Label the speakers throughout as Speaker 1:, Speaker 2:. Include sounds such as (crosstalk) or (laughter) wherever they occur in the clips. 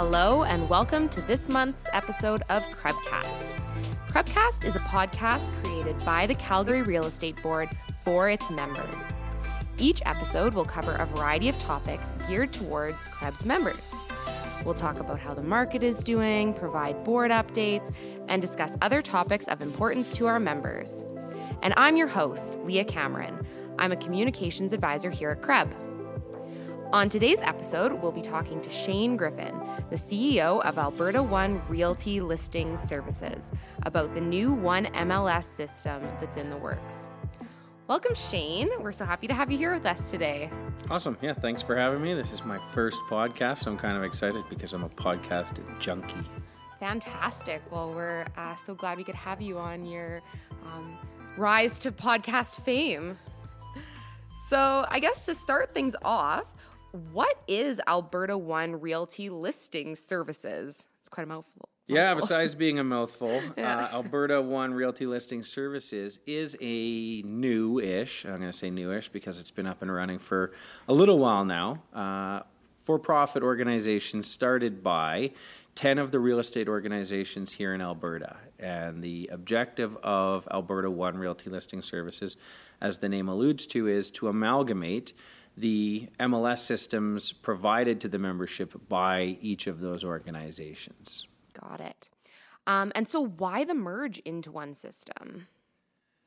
Speaker 1: Hello, and welcome to this month's episode of CREBcast. CREBcast is a podcast created by the Calgary Real Estate Board for its members. Each episode will cover a variety of topics geared towards CREB's members. We'll talk about how the market is doing, provide board updates, and discuss other topics of importance to our members. And I'm your host, Leah Cameron. I'm a communications advisor here at CREB. On today's episode, we'll be talking to Shane Griffin, the CEO of Alberta One Realty Listing Services, about the new One MLS system that's in the works. Welcome, Shane. We're so happy to have you here with us today.
Speaker 2: Awesome. Yeah, thanks for having me. This is my first podcast, so I'm kind of excited because I'm a podcast junkie.
Speaker 1: Fantastic. Well, we're uh, so glad we could have you on your um, rise to podcast fame. So, I guess to start things off, what is Alberta One Realty Listing Services? It's quite a mouthful.
Speaker 2: Yeah, besides being a mouthful, (laughs) yeah. uh, Alberta One Realty Listing Services is a new ish, I'm going to say newish because it's been up and running for a little while now, uh, for profit organization started by 10 of the real estate organizations here in Alberta. And the objective of Alberta One Realty Listing Services, as the name alludes to, is to amalgamate the MLS systems provided to the membership by each of those organizations.
Speaker 1: Got it. Um, and so, why the merge into one system?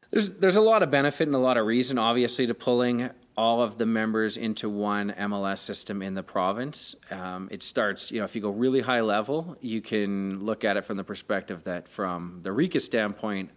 Speaker 2: There's there's a lot of benefit and a lot of reason, obviously, to pulling all of the members into one MLS system in the province. Um, it starts, you know, if you go really high level, you can look at it from the perspective that, from the RECA standpoint,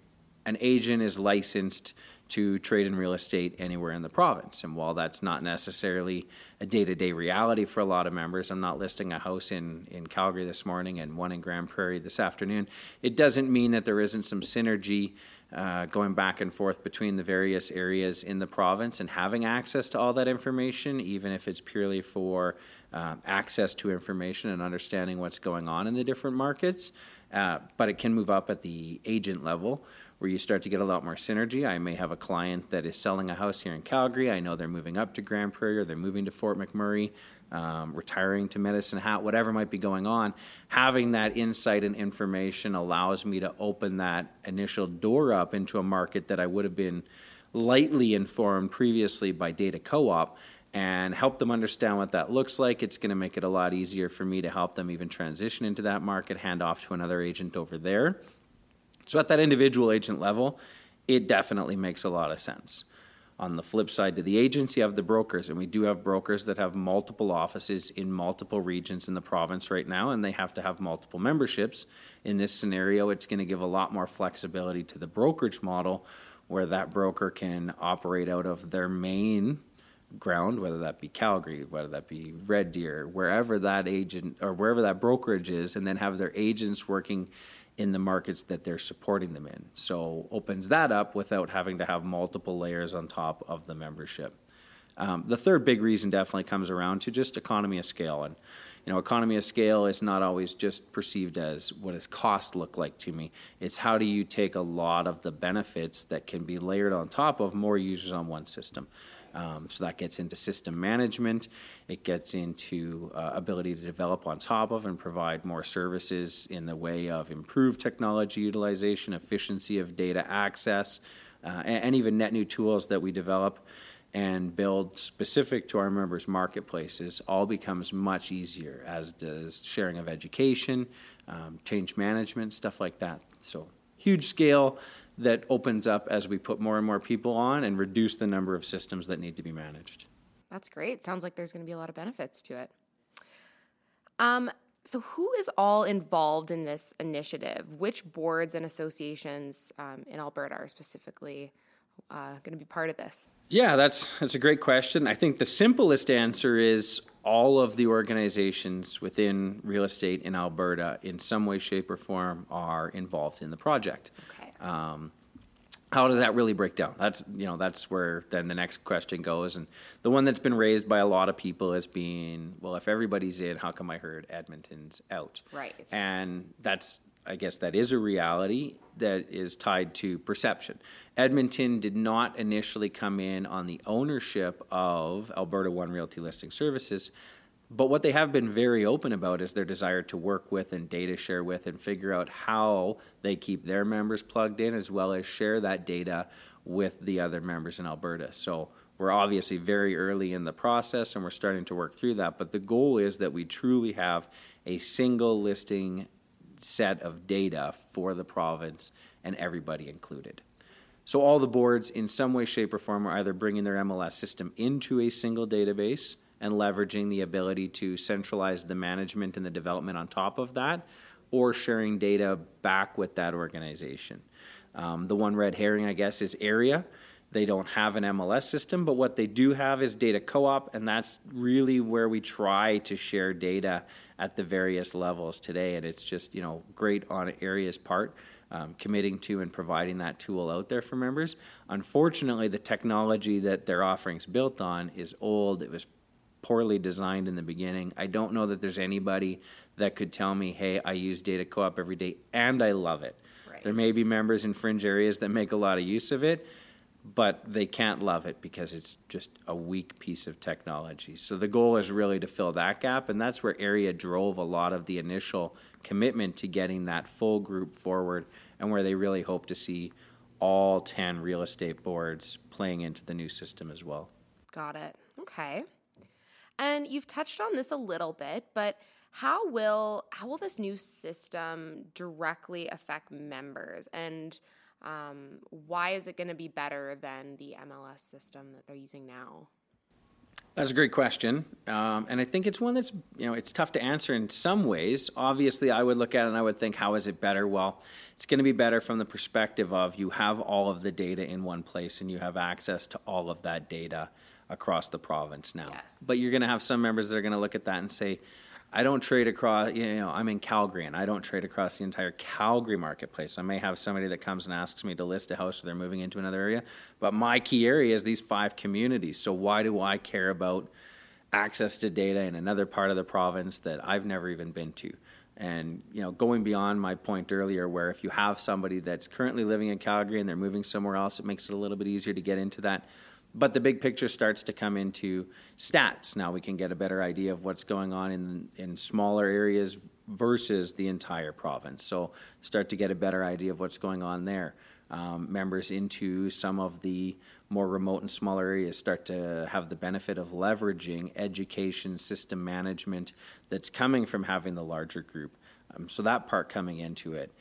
Speaker 2: an agent is licensed to trade in real estate anywhere in the province. And while that's not necessarily a day to day reality for a lot of members, I'm not listing a house in, in Calgary this morning and one in Grande Prairie this afternoon. It doesn't mean that there isn't some synergy uh, going back and forth between the various areas in the province and having access to all that information, even if it's purely for uh, access to information and understanding what's going on in the different markets. Uh, but it can move up at the agent level where you start to get a lot more synergy. I may have a client that is selling a house here in Calgary. I know they're moving up to Grande Prairie or they're moving to Fort McMurray, um, retiring to Medicine Hat, whatever might be going on. Having that insight and information allows me to open that initial door up into a market that I would have been lightly informed previously by data co op and help them understand what that looks like. It's going to make it a lot easier for me to help them even transition into that market, hand off to another agent over there. So at that individual agent level, it definitely makes a lot of sense. On the flip side to the agents, you have the brokers, and we do have brokers that have multiple offices in multiple regions in the province right now, and they have to have multiple memberships. In this scenario, it's going to give a lot more flexibility to the brokerage model where that broker can operate out of their main ground, whether that be Calgary, whether that be Red Deer, wherever that agent or wherever that brokerage is, and then have their agents working in the markets that they're supporting them in. So opens that up without having to have multiple layers on top of the membership. Um, the third big reason definitely comes around to just economy of scale, and you know, economy of scale is not always just perceived as what does cost look like to me. It's how do you take a lot of the benefits that can be layered on top of more users on one system. Um, so that gets into system management. It gets into uh, ability to develop on top of and provide more services in the way of improved technology utilization, efficiency of data access, uh, and, and, even net new tools that we develop and build specific to our members' marketplaces all becomes much easier, as does sharing of education, um, change management, stuff like that. So huge scale that opens up as we put more and more people on and reduce the number of systems that need to be managed.
Speaker 1: That's great. Sounds like there's going to be a lot of benefits to it. Um, so, who is all involved in this initiative? Which boards and associations um, in Alberta are specifically uh, going to be part of this?
Speaker 2: Yeah, that's that's a great question. I think the simplest answer is all of the organizations within real estate in Alberta, in some way, shape, or form, are involved in the project.
Speaker 1: Okay.
Speaker 2: Um, how does that really break down? That's you know that's where then the next question goes, and the one that's been raised by a lot of people is being well, if everybody's in, how come I heard Edmonton's out?
Speaker 1: Right.
Speaker 2: And that's I guess that is a reality that is tied to perception. Edmonton did not initially come in on the ownership of Alberta One Realty Listing Services. But what they have been very open about is their desire to work with and data share with and figure out how they keep their members plugged in as well as share that data with the other members in Alberta. So we're obviously very early in the process and we're starting to work through that. But the goal is that we truly have a single listing set of data for the province and everybody included. So all the boards, in some way, shape, or form, are either bringing their MLS system into a single database and leveraging the ability to centralize the management and the development on top of that, or sharing data back with that organization. Um, the one red herring, I guess, is AREA. They don't have an MLS system, but what they do have is data co op, and that's really where we try to share data at the various levels today. And it's just, you know, great on AREA's part. Um, committing to and providing that tool out there for members. Unfortunately, the technology that their offerings built on is old. It was poorly designed in the beginning. I don't know that there's anybody that could tell me, "Hey, I use data co-op every day and I love it." Right. There may be members in fringe areas that make a lot of use of it, but they can't love it because it's just a weak piece of technology. So the goal is really to fill that gap, and that's where AREA drove a lot of the initial commitment to getting that full group forward, and where they really hope to see all 10 real estate boards playing into the new system as well.
Speaker 1: Got it. Okay. And you've touched on this a little bit, but how will how will this new system directly affect members and um, why is it going to be better than the MLS system that they're using now?
Speaker 2: That's a great question, um, and I think it's one that's you know it's tough to answer in some ways. Obviously, I would look at it and I would think, how is it better? Well, it's going to be better from the perspective of you have all of the data in one place and you have access to all of that data across the province now.
Speaker 1: Yes.
Speaker 2: But you're going to have some members that are going to look at that and say, I don't trade across, you know, I'm in Calgary and I don't trade across the entire Calgary marketplace. I may have somebody that comes and asks me to list a house so they're moving into another area. But my key area is these five communities. So why do I care about access to data in another part of the province that I've never even been to? And you know, going beyond my point earlier, where if you have somebody that's currently living in Calgary and they're moving somewhere else, it makes it a little bit easier to get into that but the big picture starts to come into stats. Now we can get a better idea of what's going on in in smaller areas versus the entire province. So start to get a better idea of what's going on there. Um, members into some of the more remote and smaller areas start to have the benefit of leveraging education system management that's coming from having the larger group. Um, so that part coming into it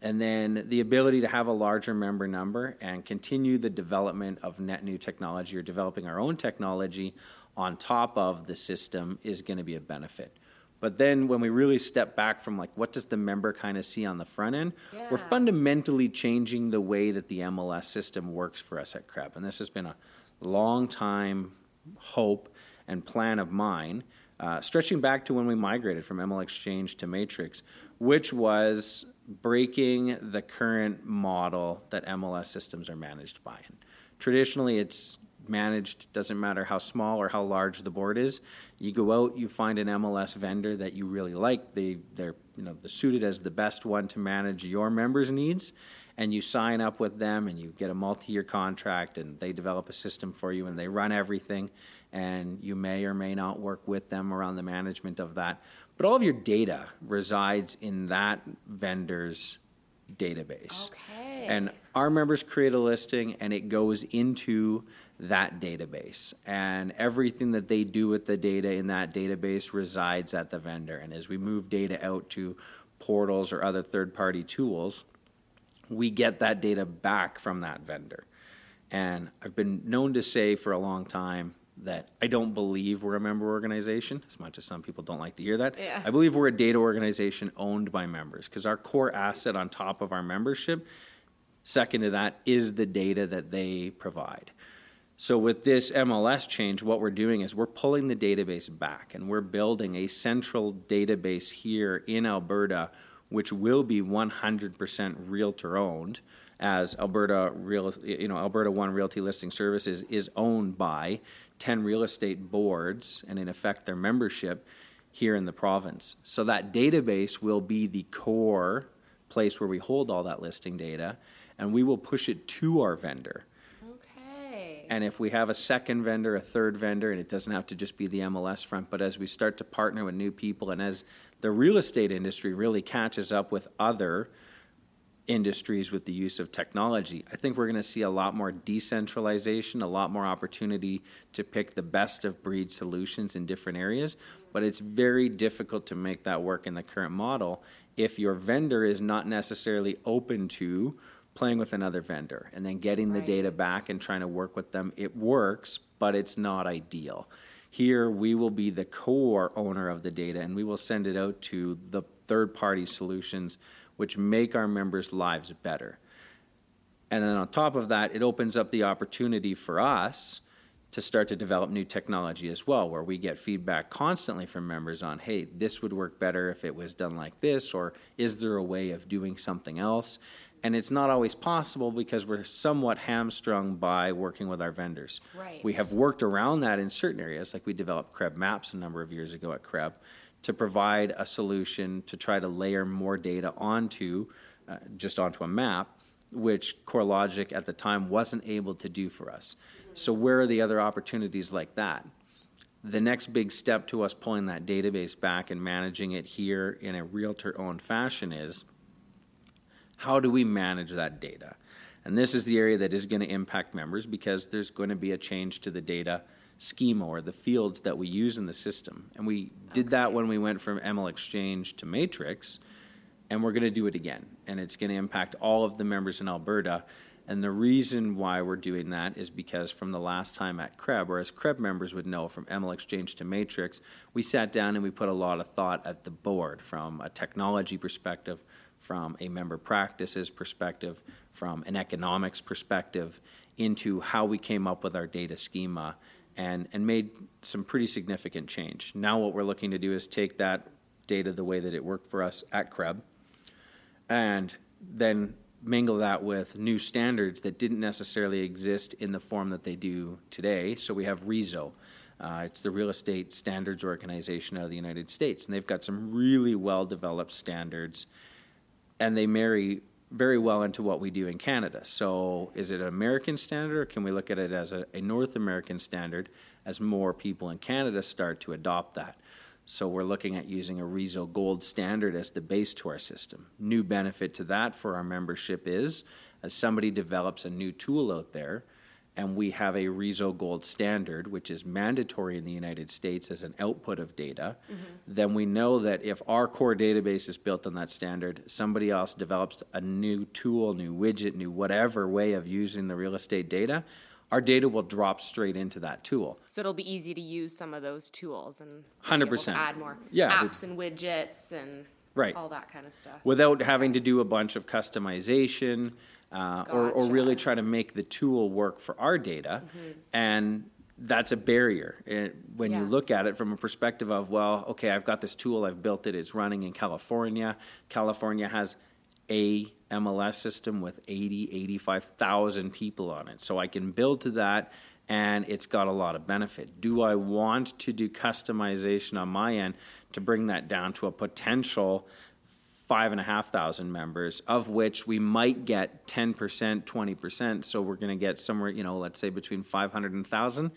Speaker 2: and then the ability to have a larger member number and continue the development of net new technology or developing our own technology on top of the system is going to be a benefit. But then when we really step back from like what does the member kind of see on the front end, yeah. we're fundamentally changing the way that the MLS system works for us at CREB. And this has been a long time hope and plan of mine, uh, stretching back to when we migrated from MLXchange to Matrix, which was breaking the current model that MLS systems are managed by. And traditionally, it's managed doesn't matter how small or how large the board is. You go out, you find an MLS vendor that you really like. They they're you know the suited as the best one to manage your members' needs, and you sign up with them and you get a multi-year contract and they develop a system for you and they run everything and you may or may not work with them around the management of that. But all of your data resides in that vendor's database.
Speaker 1: Okay.
Speaker 2: And our members create a listing and it goes into that database. And everything that they do with the data in that database resides at the vendor. And as we move data out to portals or other third party tools, we get that data back from that vendor. And I've been known to say for a long time that I don't believe we're a member organization, as much as some people don't like to hear that.
Speaker 1: Yeah.
Speaker 2: I believe we're a data organization owned by members because our core asset on top of our membership, second to that, is the data that they provide. So, with this MLS change, what we're doing is we're pulling the database back and we're building a central database here in Alberta, which will be 100% realtor owned as Alberta Real, you know, Alberta One Realty Listing Services is owned by 10 real estate boards and in effect their membership here in the province. So that database will be the core place where we hold all that listing data and we will push it to our vendor.
Speaker 1: Okay.
Speaker 2: And if we have a second vendor, a third vendor, and it doesn't have to just be the MLS front, but as we start to partner with new people and as the real estate industry really catches up with other industries with the use of technology, I think we're going to see a lot more decentralization, a lot more opportunity to pick the best of breed solutions in different areas. But it's very difficult to make that work in the current model if your vendor is not necessarily open to playing with another vendor and then getting the data back and trying to work with them. It works, but it's not ideal. Here, we will be the core owner of the data and we will send it out to the third party solutions which make our members' lives better. And then on top of that, it opens up the opportunity for us to start to develop new technology as well, where we get feedback constantly from members on, hey, this would work better if it was done like this, or is there a way of doing something else? And it's not always possible because we're somewhat hamstrung by working with our vendors.
Speaker 1: Right.
Speaker 2: We have worked around that in certain areas, like we developed CREB's Maps a number of years ago at CREB's to provide a solution to try to layer more data onto uh, just onto a map, which CoreLogic at the time wasn't able to do for us. So where are the other opportunities like that? The next big step to us pulling that database back and managing it here in a realtor-owned fashion is how do we manage that data? And this is the area that is going to impact members because there's going to be a change to the data schema or the fields that we use in the system. And we did that when we went from MLXchange to Matrix, and we're going to do it again. And it's going to impact all of the members in Alberta. And the reason why we're doing that is because from the last time at CREB's, or as CREB's members would know from MLXchange to Matrix, we sat down and we put a lot of thought at the board from a technology perspective, from a member practices perspective, from an economics perspective, into how we came up with our data schema and, and made some pretty significant change. Now, what we're looking to do is take that data the way that it worked for us at CREB's and then mingle that with new standards that didn't necessarily exist in the form that they do today. So we have RESO. Uh, it's the Real Estate Standards Organization out of the United States, and they've got some really well developed standards, and they marry very well into what we do in Canada. So, is it an American standard, or can we look at it as a, a, North American standard as more people in Canada start to adopt that? So, we're looking at using a RESO Gold standard as the base to our system. New benefit to that for our membership is as somebody develops a new tool out there, and we have a RESO Gold standard, which is mandatory in the United States as an output of data, mm-hmm. then we know that if our core database is built on that standard, somebody else develops a new tool, new widget, new whatever way of using the real estate data, our data will drop straight into that tool.
Speaker 1: So it'll be easy to use some of those tools and
Speaker 2: 100%.
Speaker 1: add more yeah, apps and widgets and
Speaker 2: right.
Speaker 1: all that kind of stuff.
Speaker 2: Without having to do a bunch of customization uh, or, or really try to make the tool work for our data. Mm-hmm. And that's a barrier it, when yeah. you look at it from a perspective of, well, okay, I've got this tool, I've built it, it's running in California. California has a MLS system with 80, 85,000 people on it. So I can build to that and it's got a lot of benefit. Do I want to do customization on my end to bring that down to a potential five and a half thousand members, of which we might get 10%, 20%. So we're going to get somewhere, you know, let's say between 500 and 1,000.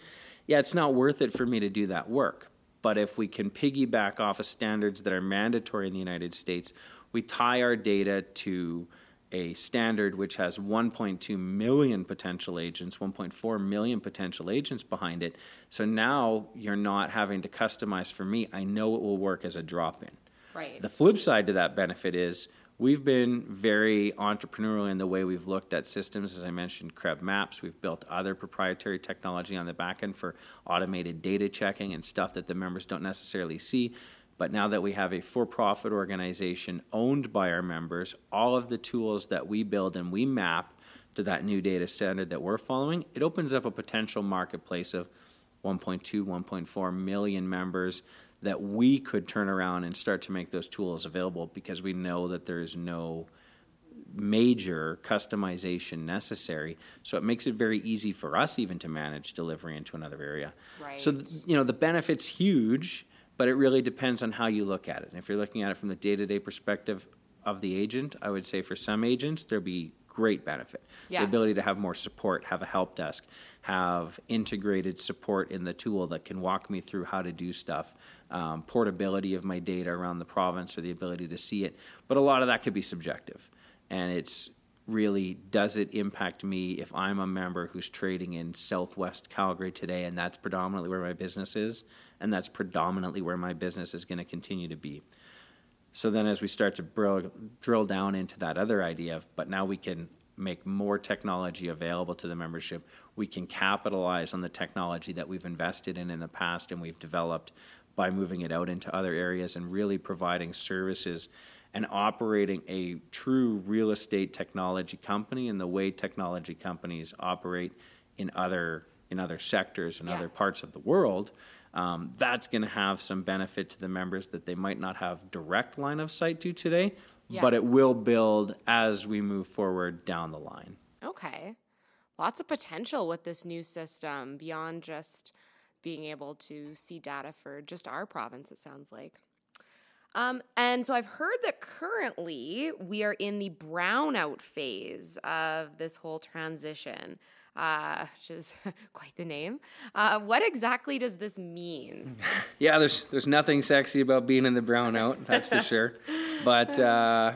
Speaker 2: Yeah, it's not worth it for me to do that work. But if we can piggyback off of standards that are mandatory in the United States, we tie our data to a standard which has 1.2 million potential agents, 1.4 million potential agents behind it. So now you're not having to customize for me. I know it will work as a drop in.
Speaker 1: Right.
Speaker 2: The flip side to that benefit is we've been very entrepreneurial in the way we've looked at systems. As I mentioned, CREB's Maps. We've built other proprietary technology on the back end for automated data checking and stuff that the members don't necessarily see. But now that we have a for profit organization owned by our members, all of the tools that we build and we map to that new data standard that we're following, it opens up a potential marketplace of 1.2, 1.4 million members that we could turn around and start to make those tools available because we know that there is no major customization necessary. So it makes it very easy for us even to manage delivery into another area.
Speaker 1: Right.
Speaker 2: So you know the benefit's huge, but it really depends on how you look at it. And if you're looking at it from the day-to-day perspective of the agent, I would say for some agents there'll be great benefit.
Speaker 1: Yeah.
Speaker 2: The ability to have more support, have a help desk, have integrated support in the tool that can walk me through how to do stuff, um, portability of my data around the province or the ability to see it. But a lot of that could be subjective. And it's really does it impact me if I'm a member who's trading in Southwest Calgary today and that's predominantly where my business is and that's predominantly where my business is going to continue to be. So then as we start to drill, drill down into that other idea of but now we can make more technology available to the membership, we can capitalize on the technology that we've invested in in the past and we've developed by moving it out into other areas and really providing services and operating a true real estate technology company in the way technology companies operate in other in other sectors and
Speaker 1: Yeah.
Speaker 2: other parts of the world, um, that's going to have some benefit to the members that they might not have direct line of sight to today, but it will build as we move forward down the line.
Speaker 1: Okay. Lots of potential with this new system beyond just being able to see data for just our province, it sounds like. Um, and so I've heard that currently we are in the brownout phase of this whole transition, uh, which is (laughs) quite the name. Uh, what exactly does this mean?
Speaker 2: Yeah, there's there's nothing sexy about being in the brownout, that's for sure. (laughs) But uh,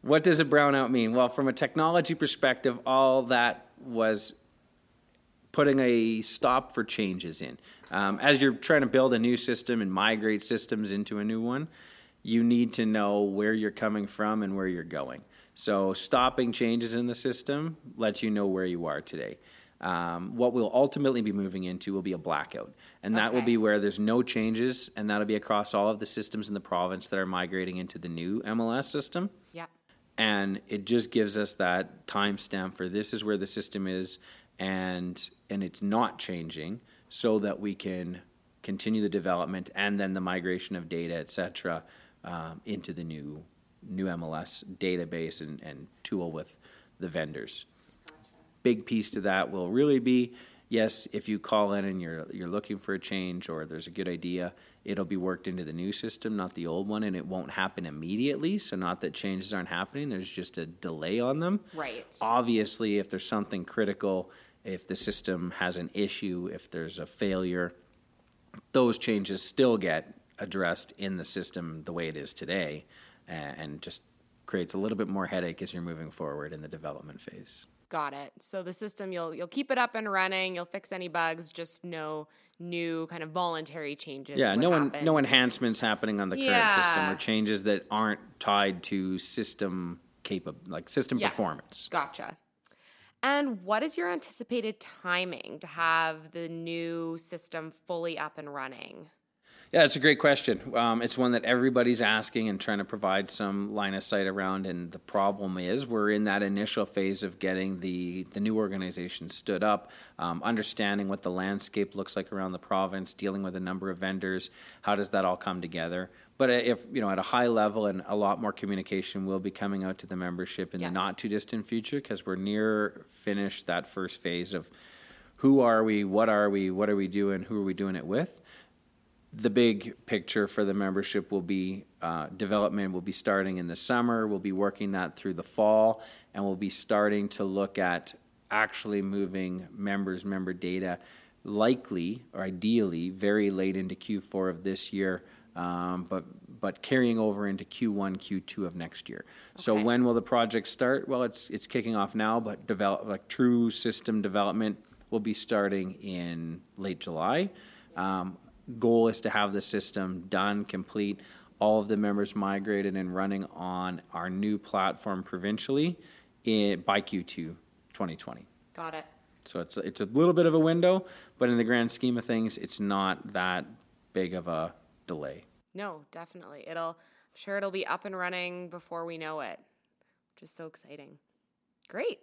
Speaker 2: what does a brownout mean? Well, from a technology perspective, all that was putting a stop for changes in. Um, as you're trying to build a new system and migrate systems into a new one, you need to know where you're coming from and where you're going. So, stopping changes in the system lets you know where you are today. Um, what we'll ultimately be moving into will be a blackout, and that will be where there's no changes, and that'll be across all of the systems in the province that are migrating into the new MLS system
Speaker 1: yeah.
Speaker 2: and it just gives us that timestamp for this is where the system is and and it's not changing so that we can continue the development and then the migration of data et cetera um, into the new new mls database and, and tool with the vendors. Big piece to that will really be yes if you call in and you're you're looking for a change or there's a good idea it'll be worked into the new system not the old one and it won't happen immediately. So not that changes aren't happening there's just a delay on them.
Speaker 1: Right.
Speaker 2: obviously if there's something critical if the system has an issue if there's a failure those changes still get addressed in the system the way it is today and just creates a little bit more headache as you're moving forward in the development phase
Speaker 1: Got it. So the system you'll you'll keep it up and running. You'll fix any bugs. Just no new kind of voluntary changes.
Speaker 2: Yeah, no
Speaker 1: happen.
Speaker 2: no enhancements happening on the current system or changes that aren't tied to system capa- like system
Speaker 1: Yeah.
Speaker 2: performance.
Speaker 1: Gotcha. And what is your anticipated timing to have the new system fully up and running?
Speaker 2: Yeah, it's a great question. Um, it's one that everybody's asking and trying to provide some line of sight around. And the problem is, we're in that initial phase of getting the the new organization stood up, um, understanding what the landscape looks like around the province, dealing with a number of vendors. How does that all come together? But if you know, at a high level, and a lot more communication will be coming out to the membership in
Speaker 1: Yeah.
Speaker 2: the not too distant future, because we're near finished that first phase of who are we, what are we, what are we doing, who are we doing it with the big picture for the membership will be uh, development will be starting in the summer. We'll be working that through the fall, and we'll be starting to look at actually moving members' member data, likely or ideally, very late into Q4 of this year, um, but but carrying over into Q1, Q2 of next year. So when will the project start? Well, it's it's kicking off now, but develop like true system development will be starting in late July. Um, goal is to have the system done, complete, all of the members migrated and running on our new platform provincially in, by Q2 2020.
Speaker 1: Got it.
Speaker 2: So it's a, it's a little bit of a window, but in the grand scheme of things, it's not that big of a delay.
Speaker 1: No, definitely. It'll I'm sure it'll be up and running before we know it. Which is so exciting. Great.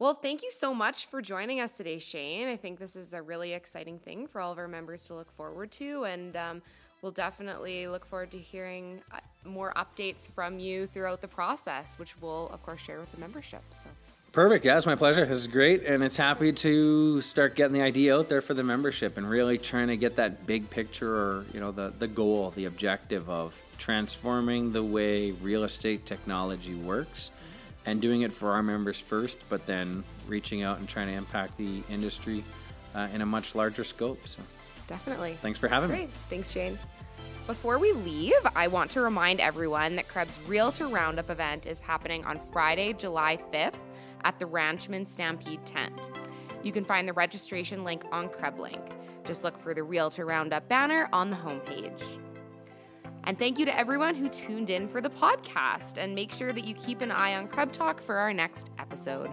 Speaker 1: Well, thank you so much for joining us today, Shane. I think this is a really exciting thing for all of our members to look forward to, and um, we'll definitely look forward to hearing uh, more updates from you throughout the process, which we'll, of course, share with the membership. So,
Speaker 2: Perfect. Yeah, it's my pleasure. This is great, and it's happy to start getting the idea out there for the membership and really trying to get that big picture, or you know, the the goal, the objective of transforming the way real estate technology works, and doing it for our members first, but then reaching out and trying to impact the industry uh, in a much larger scope. So
Speaker 1: Definitely.
Speaker 2: thanks for having
Speaker 1: Great.
Speaker 2: me.
Speaker 1: Thanks, Shane. Before we leave, I want to remind everyone that CREB's Realtor Roundup event is happening on Friday, July 5th at the Ranchman Stampede tent. You can find the registration link on CREBLink. Just look for the Realtor Roundup banner on the homepage. And thank you to everyone who tuned in for the podcast. And make sure that you keep an eye on Krebs Talk for our next episode.